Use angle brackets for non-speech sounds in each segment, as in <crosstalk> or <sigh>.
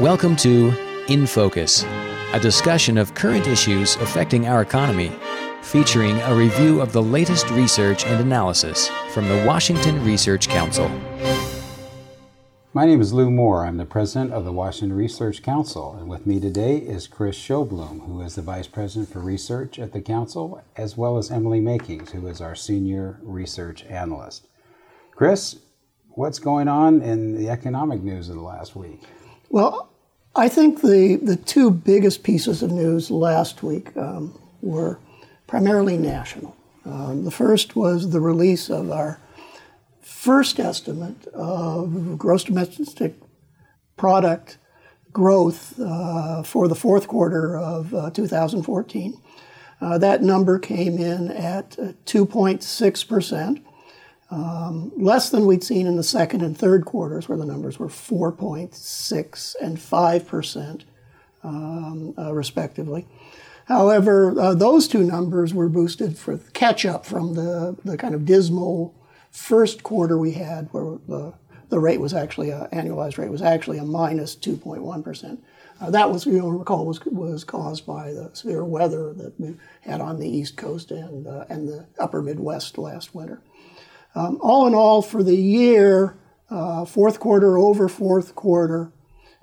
Welcome to In Focus, a discussion of current issues affecting our economy, featuring a review of the latest research and analysis from the Washington Research Council. My name is Lou Moore. I'm the president of the Washington Research Council, and with me today is Chris Sjoblom, who is the vice president for research at the council, as well as Emily Makings, who is our senior research analyst. Chris, what's going on in the economic news of the last week? Well, I think the, the two biggest pieces of news last week um, were primarily national. Um, the first was the release of our first estimate of gross domestic product growth uh, for the fourth quarter of uh, 2014. Uh, that number came in at 2.6 percent. Um, less than we'd seen in the second and third quarters, where the numbers were 4.6 and 5 percent, um, uh, respectively. However, uh, those two numbers were boosted for catch up from the, the kind of dismal first quarter we had, where the, the rate was actually a annualized rate was actually a minus minus 2.1 percent. Uh, that was, you know, recall, was was caused by the severe weather that we had on the East Coast and uh, and the Upper Midwest last winter. Um, all in all, for the year, uh, fourth quarter over fourth quarter,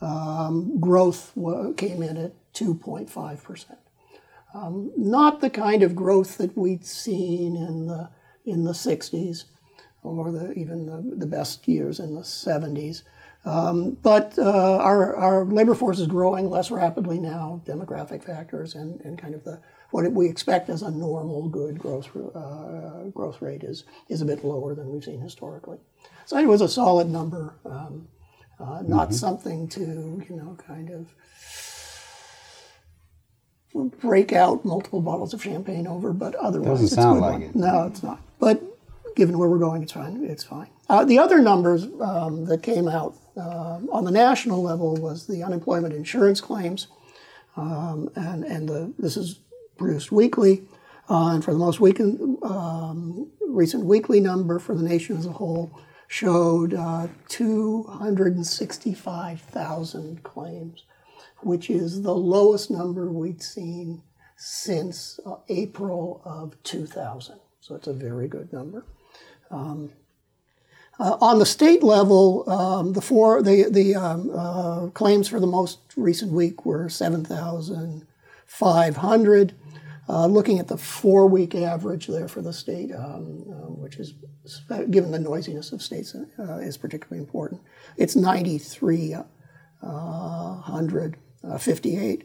um, growth w- came in at 2.5 percent. Um, not the kind of growth that we'd seen in the in the 60s or the, even the, the best years in the 70s. Um, but uh, our, our labor force is growing less rapidly now, demographic factors, and, and kind of the what we expect as a normal good growth uh, growth rate is is a bit lower than we've seen historically. So it was a solid number, um, uh, not mm-hmm. something to you know kind of break out multiple bottles of champagne over, but otherwise doesn't sound like one. it. No, it's not. But given where we're going, it's fine. It's fine. Uh, the other numbers um, that came out uh, on the national level was the unemployment insurance claims, um, and and the, this is produced weekly. Uh, and for the most weekend, um, recent weekly number for the nation as a whole showed uh, 265,000 claims, which is the lowest number we'd seen since uh, April of 2000. So it's a very good number. Um, uh, on the state level, um, the four the the um, uh, claims for the most recent week were seven thousand five hundred. Uh, looking at the four week average there for the state, um, um, which is, given the noisiness of states, uh, is particularly important, it's 9,358,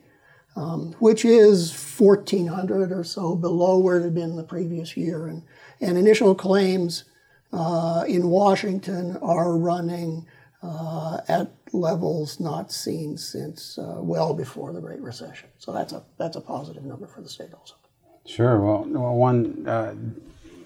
uh, um, which is 1,400 or so below where it had been the previous year. And, and initial claims uh, in Washington are running uh, at levels not seen since uh, well before the Great Recession. So that's a that's a positive number for the state also. Sure. Well, one uh,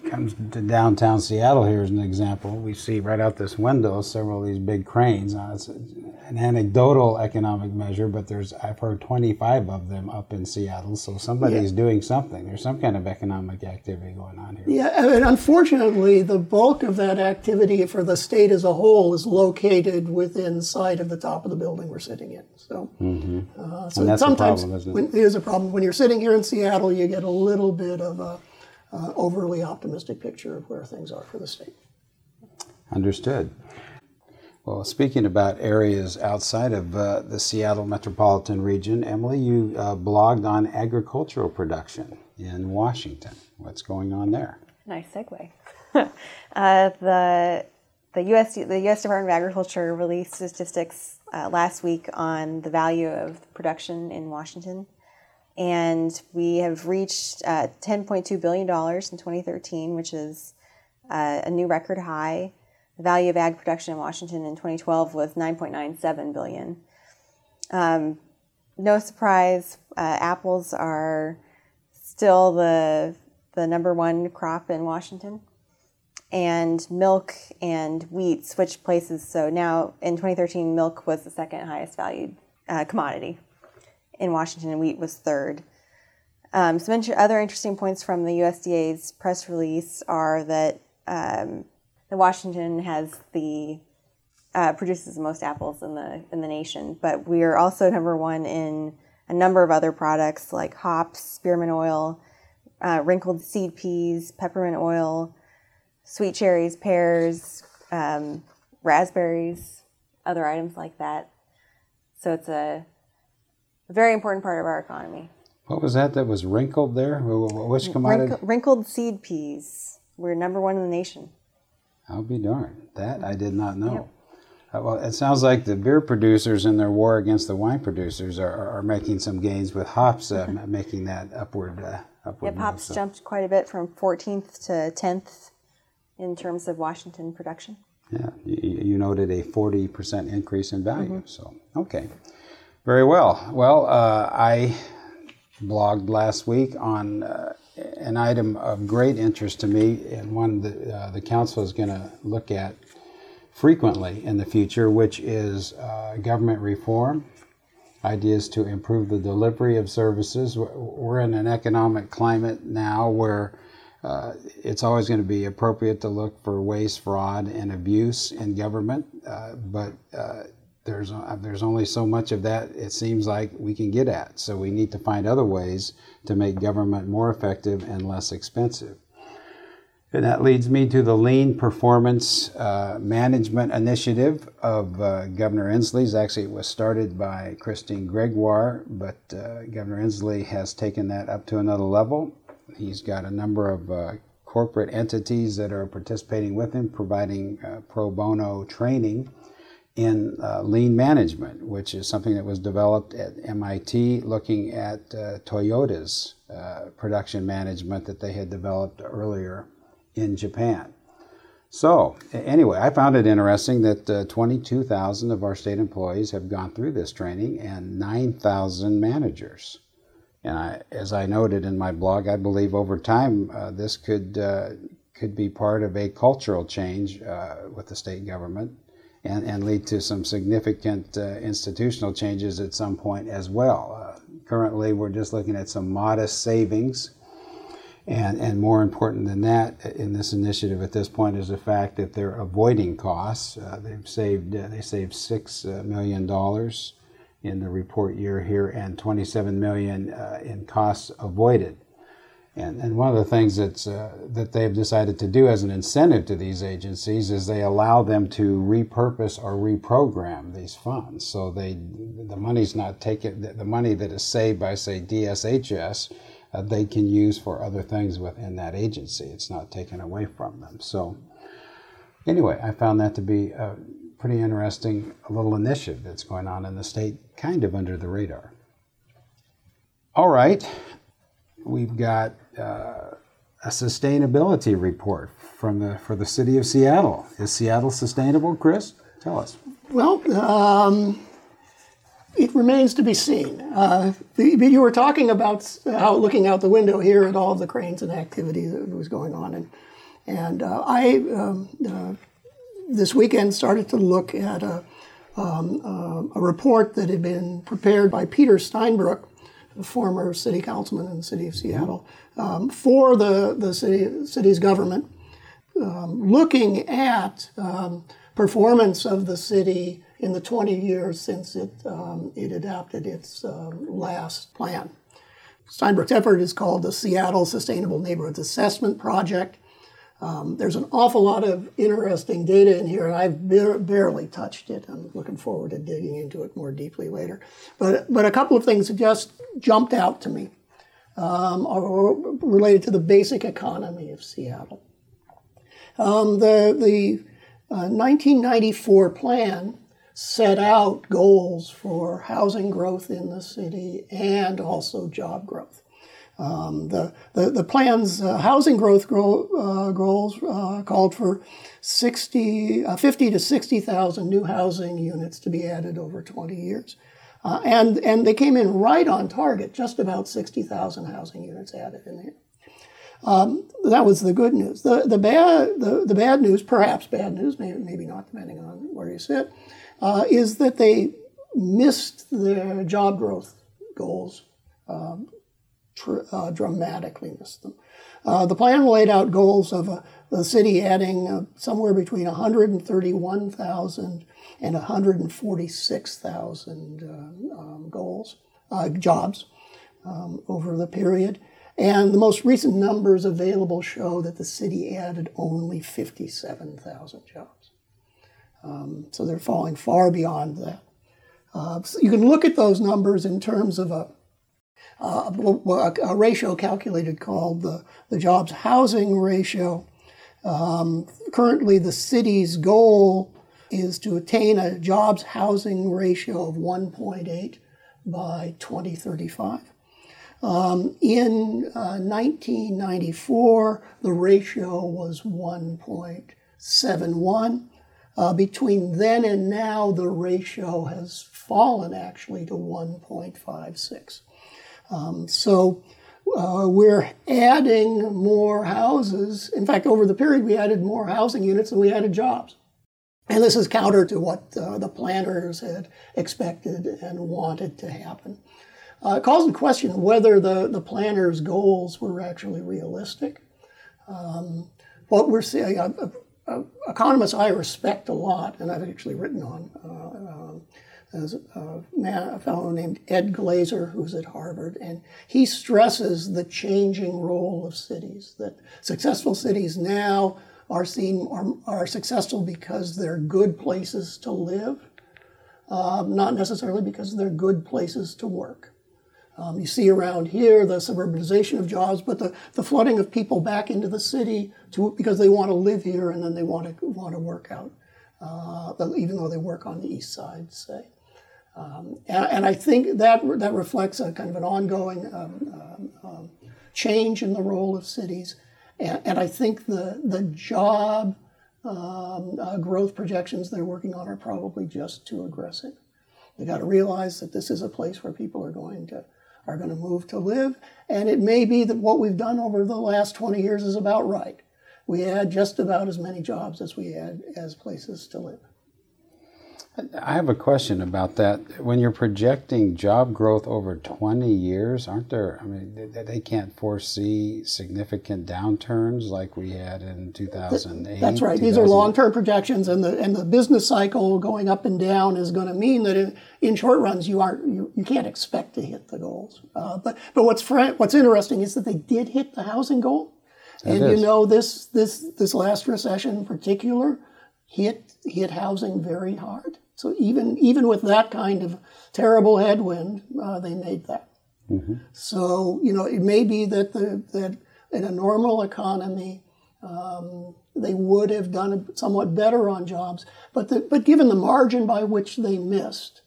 comes to downtown Seattle here as an example. We see right out this window several of these big cranes. Uh, it's an anecdotal economic measure, but there's I've heard 25 of them up in Seattle. So somebody's yeah. doing something. There's some kind of economic activity going on here. Yeah, and unfortunately, the bulk of that activity for the state as a whole is located within sight of the top of the building we're sitting in. So, mm-hmm. uh, so sometimes problem, when, it is a problem when you're sitting here in Seattle. You get a little bit of a uh, overly optimistic picture of where things are for the state. Understood. Well, speaking about areas outside of uh, the Seattle metropolitan region, Emily, you uh, blogged on agricultural production in Washington. What's going on there? Nice segue. <laughs> uh, the the U.S. the U.S. Department of Agriculture released statistics uh, last week on the value of production in Washington and we have reached uh, $10.2 billion in 2013, which is uh, a new record high. The value of ag production in Washington in 2012 was 9.97 billion. Um, no surprise, uh, apples are still the the number one crop in Washington, and milk and wheat switched places. So now in 2013, milk was the second highest valued uh, commodity in Washington, and wheat was third. Um, some inter- other interesting points from the USDA's press release are that um, the Washington has the uh, produces the most apples in the in the nation. But we are also number one in a number of other products like hops, spearmint oil, uh, wrinkled seed peas, peppermint oil, sweet cherries, pears, um, raspberries, other items like that. So it's a very important part of our economy. What was that that was wrinkled there? Which commodity? Wrinkle, wrinkled seed peas. We're number one in the nation. I'll be darned. That I did not know. Yep. Uh, well, it sounds like the beer producers in their war against the wine producers are, are, are making some gains with hops, uh, <laughs> making that upward. Uh, upward yep, hops so. jumped quite a bit from 14th to 10th in terms of Washington production. Yeah, you, you noted a 40% increase in value. Mm-hmm. So, okay. Very well. Well, uh, I blogged last week on uh, an item of great interest to me and one that uh, the council is going to look at frequently in the future, which is uh, government reform, ideas to improve the delivery of services. We're in an economic climate now where uh, it's always going to be appropriate to look for waste, fraud, and abuse in government, uh, but uh, there's uh, there's only so much of that it seems like we can get at. So we need to find other ways to make government more effective and less expensive. And that leads me to the Lean Performance uh, Management Initiative of uh, Governor Inslee's. Actually, it was started by Christine Gregoire, but uh, Governor Inslee has taken that up to another level. He's got a number of uh, corporate entities that are participating with him, providing uh, pro bono training in uh, lean management, which is something that was developed at MIT looking at Toyota's production management that they had developed earlier in Japan. So, anyway, I found it interesting that uh, 22,000 of our state employees have gone through this training and 9,000 managers. And I, as I noted in my blog, I believe over time uh, this could, uh, could be part of a cultural change uh, with the state government and, and lead to some significant uh, institutional changes at some point as well. Uh, currently, we're just looking at some modest savings and, and more important than that in this initiative at this point is the fact that they're avoiding costs. Uh, they've saved uh, they saved six uh, million dollars in the report year here and 27 million uh, in costs avoided. And, and one of the things that's, uh, that they've decided to do as an incentive to these agencies is they allow them to repurpose or reprogram these funds. So they the money's not taken the money that is saved by say DSHS uh, they can use for other things within that agency. It's not taken away from them. So, anyway, I found that to be a pretty interesting little initiative that's going on in the state, kind of under the radar. All right, we've got uh, a sustainability report from the for the city of Seattle. Is Seattle sustainable, Chris? Tell us. Well, um, it remains to be seen. Uh, the, you were talking about how looking out the window here at all the cranes and activity that was going on, and and uh, I um, uh, this weekend started to look at a, um, uh, a report that had been prepared by Peter Steinbrueck, former city councilman in the city of Seattle, um, for the the city city's government, um, looking at um, performance of the city in the 20 years since it, um, it adopted its um, last plan. Steinbrueck's effort is called the Seattle Sustainable Neighborhoods Assessment Project. Um, there's an awful lot of interesting data in here, and I've bar- barely touched it. I'm looking forward to digging into it more deeply later. But, but a couple of things just jumped out to me um, are related to the basic economy of Seattle. Um, the the uh, 1994 plan set out goals for housing growth in the city and also job growth. Um, the, the, the, plan's uh, housing growth grow, uh, goals uh, called for 60, uh, 50 to 60,000 new housing units to be added over 20 years. Uh, and, and they came in right on target, just about 60,000 housing units added in there. Um, that was the good news. The, the, bad, the, the bad news, perhaps bad news, maybe, maybe not depending on where you sit, uh, is that they missed their job growth goals um, tr- uh, dramatically missed them. Uh, the plan laid out goals of uh, the city adding uh, somewhere between 131,000 and 146,000 uh, um, goals, uh, jobs um, over the period. And the most recent numbers available show that the city added only 57,000 jobs. Um, so they're falling far beyond that. Uh, so you can look at those numbers in terms of a, a, a ratio calculated called the, the jobs housing ratio. Um, currently, the city's goal is to attain a jobs housing ratio of 1.8 by 2035. Um, in uh, 1994, the ratio was 1.71. Uh, between then and now, the ratio has fallen actually to 1.56. Um, so uh, we're adding more houses. In fact, over the period, we added more housing units than we added jobs. And this is counter to what uh, the planners had expected and wanted to happen. Uh, it calls in question whether the, the planners' goals were actually realistic. Um, what we're seeing, uh, uh, economists I respect a lot, and I've actually written on, uh, there's a, man, a fellow named Ed Glaeser, who's at Harvard, and he stresses the changing role of cities. That successful cities now are seen are, are successful because they're good places to live, uh, not necessarily because they're good places to work. Um, you see around here the suburbanization of jobs, but the, the flooding of people back into the city to, because they want to live here and then they want to want to work out, uh, even though they work on the east side, say. Um, and, and, I think that that reflects a kind of an ongoing um, um, change in the role of cities, and, and I think the the job um, uh, growth projections they're working on are probably just too aggressive. They got to realize that this is a place where people are going to are going to move to live. And it may be that what we've done over the last 20 years is about right. We had just about as many jobs as we had as places to live. I have a question about that. When you're projecting job growth over 20 years, aren't there, I mean, they can't foresee significant downturns like we had in 2008? That's right. These are long term projections, and the, and the business cycle going up and down is going to mean that in, in short runs, you, aren't, you, you can't expect to hit the goals. Uh, but but what's, fr- what's interesting is that they did hit the housing goal. and you know, this, this, this last recession in particular hit, hit housing very hard. So even even with that kind of terrible headwind, uh, they made that. Mm-hmm. So you know it may be that the that in a normal economy um, they would have done somewhat better on jobs, but the, but given the margin by which they missed,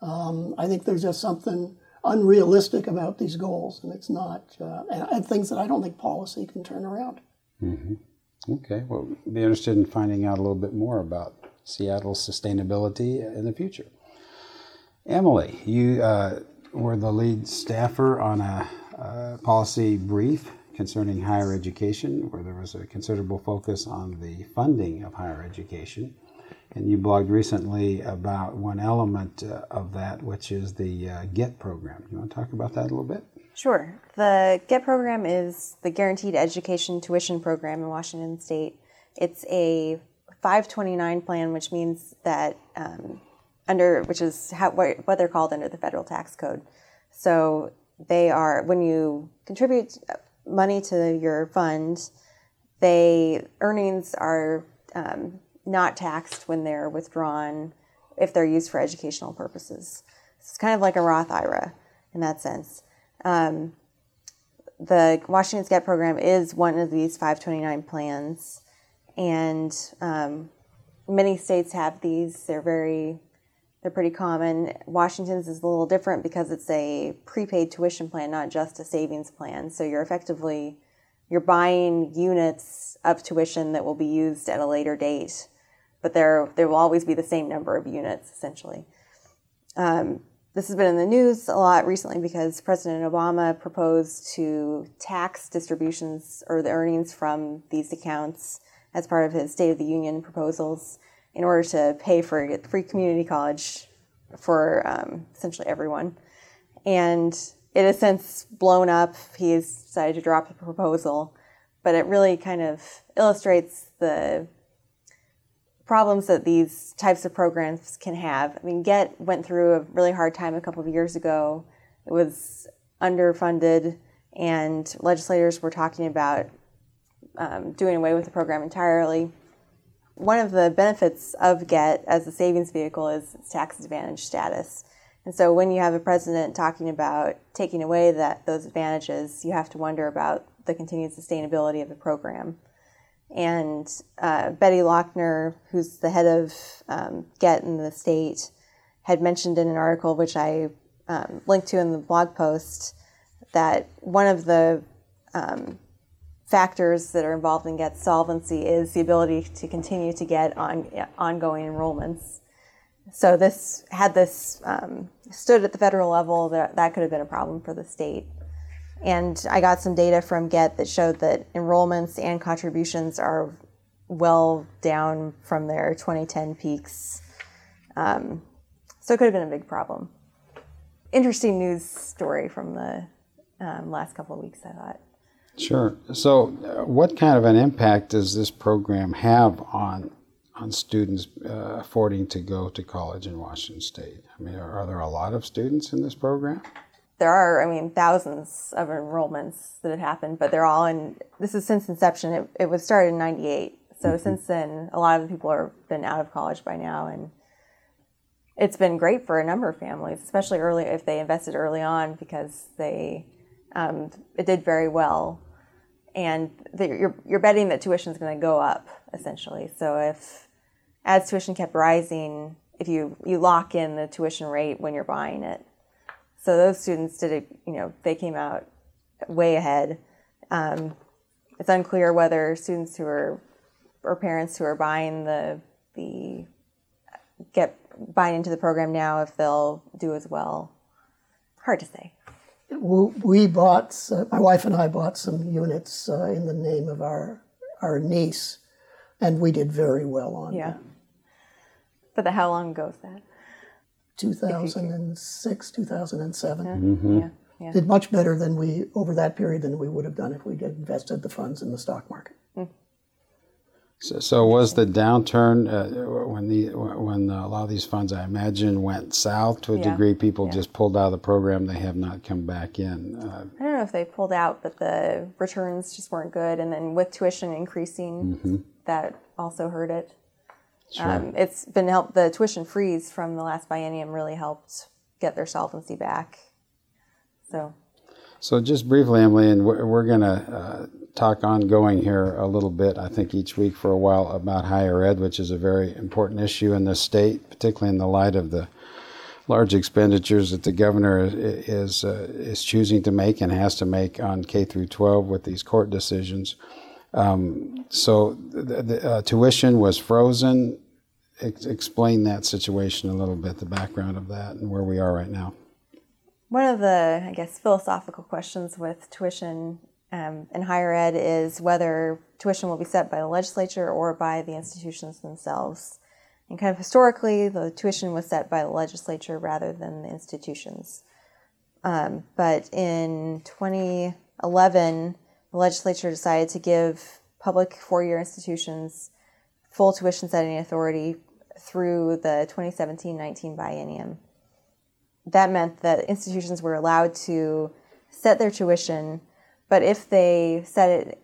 um, I think there's just something unrealistic about these goals, and it's not uh, and, things that I don't think policy can turn around. Mm-hmm. Okay, well, be interested in finding out a little bit more about Seattle's sustainability in the future. Emily, you uh, were the lead staffer on a, a, policy brief concerning higher education, where there was a considerable focus on the funding of higher education. And you blogged recently about one element uh, of that, which is the uh, GET program. You want to talk about that a little bit? Sure. The GET program is the Guaranteed Education Tuition Program in Washington State. It's a 529 plan, which means that um, under which is how, what they're called under the federal tax code. So they are when you contribute money to your fund, they earnings are um, not taxed when they're withdrawn if they're used for educational purposes. It's kind of like a Roth IRA in that sense. Um, the Washington GET program is one of these 529 plans and um, many states have these. They're very, they're pretty common. Washington's is a little different because it's a prepaid tuition plan, not just a savings plan. So you're effectively you're buying units of tuition that will be used at a later date, but there there will always be the same number of units essentially. Um, this has been in the news a lot recently because President Obama proposed to tax distributions or the earnings from these accounts as part of his State of the Union proposals in order to pay for free community college for um, essentially everyone. And it has since blown up. He's decided to drop the proposal, but it really kind of illustrates the problems that these types of programs can have. I mean, GET went through a really hard time a couple of years ago. It was underfunded, and legislators were talking about um, doing away with the program entirely. One of the benefits of GET as a savings vehicle is its tax advantage status. And so when you have a president talking about taking away that those advantages, you have to wonder about the continued sustainability of the program. And uh, Betty Lochner, who's the head of um, GET in the state, had mentioned in an article, which I um, linked to in the blog post, that one of the um, factors that are involved in GET solvency is the ability to continue to get on, ongoing enrollments. So this had this um, stood at the federal level, that, that could have been a problem for the state. And I got some data from GET that showed that enrollments and contributions are well down from their 2010 peaks. Um, so it could have been a big problem. Interesting news story from the um, last couple of weeks, I thought. Sure. So, uh, what kind of an impact does this program have on on students uh, affording to go to college in Washington State? I mean, are, are there a lot of students in this program? there are, I mean, thousands of enrollments that have happened, but they're all in. This is since inception. It, it was started in '98, so mm-hmm. since then, a lot of the people have been out of college by now, and it's been great for a number of families, especially early if they invested early on because they um, it did very well, and the, you're you're betting that tuition is going to go up essentially. So if as tuition kept rising, if you you lock in the tuition rate when you're buying it so those students did it, you know, they came out way ahead. Um, it's unclear whether students who are or parents who are buying the the get buying into the program now if they'll do as well. Hard to say. We bought uh, my wife and I bought some units uh, in the name of our our niece, and we did very well on it. yeah. them. But the, how long ago was that? 2006, 2007. Yeah. Mm-hmm. Yeah. Yeah. Did much better than we over that period than we would have done if we had invested the funds in the stock market. Mm. So, so, was the downturn uh, when the when a lot of these funds, I imagine, went south to a yeah. degree? People yeah. just pulled out of the program; they have not come back in. Uh, I don't know if they pulled out, but the returns just weren't good. And then with tuition increasing, mm-hmm. that also hurt it. Sure. Um, it's been helped. The tuition freeze from the last biennium really helped get their solvency back. So. So just briefly, Emily, and we're, going to uh, talk ongoing here a little bit. I think each week for a while about higher ed, which is a very important issue in the state, particularly in the light of the large expenditures that the governor is uh, is choosing to make and has to make on K through 12 with these court decisions. Um, so the, the uh, tuition was frozen. Ex- explain that situation a little bit, the background of that, and where we are right now. One of the, I guess, philosophical questions with tuition um, in higher ed is whether tuition will be set by the legislature or by the institutions themselves. And kind of historically, the tuition was set by the legislature rather than the institutions. Um, but in 2011, the legislature decided to give public four year institutions full tuition setting authority through the 2017 19 biennium. That meant that institutions were allowed to set their tuition, but if they set it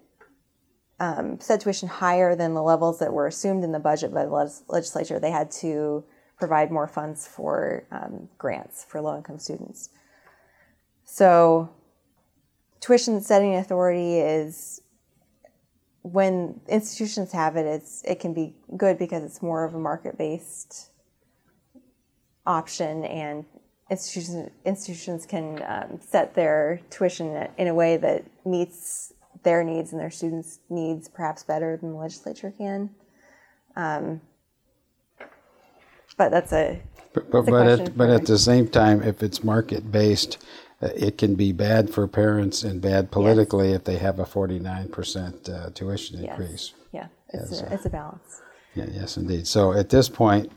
um, set tuition higher than the levels that were assumed in the budget by the legislature, they had to provide more funds for um, grants for low income students. So tuition setting authority is when institutions have it, it's it can be good because it's more of a market based option, and institutions institutions can um, set their tuition in a way that meets their needs and their students' needs perhaps better than the legislature can. Um, but that's a but but, but at, but at the same time, if it's market based, uh, it can be bad for parents and bad politically yes. if they have a 49% uh, tuition yes. increase. Yeah, it's, a, it's a balance. Yeah, yes, indeed. So at this point,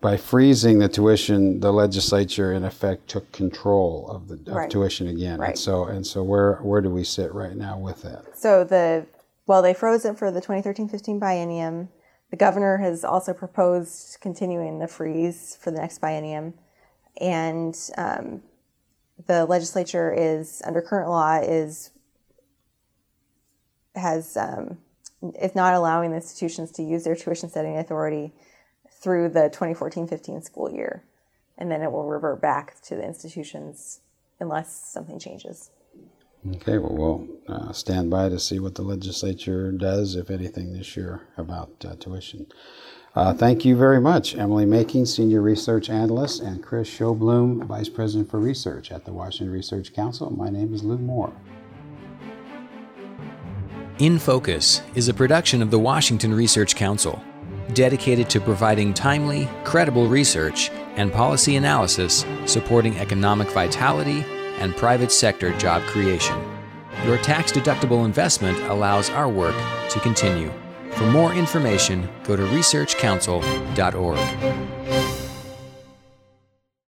by freezing the tuition, the legislature in effect took control of the of Right. tuition again. Right. And so and so where where do we sit right now with that? So the well, they froze it for the 2013-15 biennium. The governor has also proposed continuing the freeze for the next biennium, and um, the legislature is under current law is has um, is not allowing the institutions to use their tuition setting authority through the 2014-15 school year, and then it will revert back to the institutions unless something changes. Okay, well, we'll uh, stand by to see what the legislature does, if anything, this year about uh, tuition. Uh, thank you very much, Emily Making, Senior Research Analyst, and Chris Sjoblom, Vice President for Research at the Washington Research Council. My name is Lou Moore. In Focus is a production of the Washington Research Council, dedicated to providing timely, credible research and policy analysis supporting economic vitality and private sector job creation. Your tax deductible investment allows our work to continue. For more information, go to researchcouncil.org.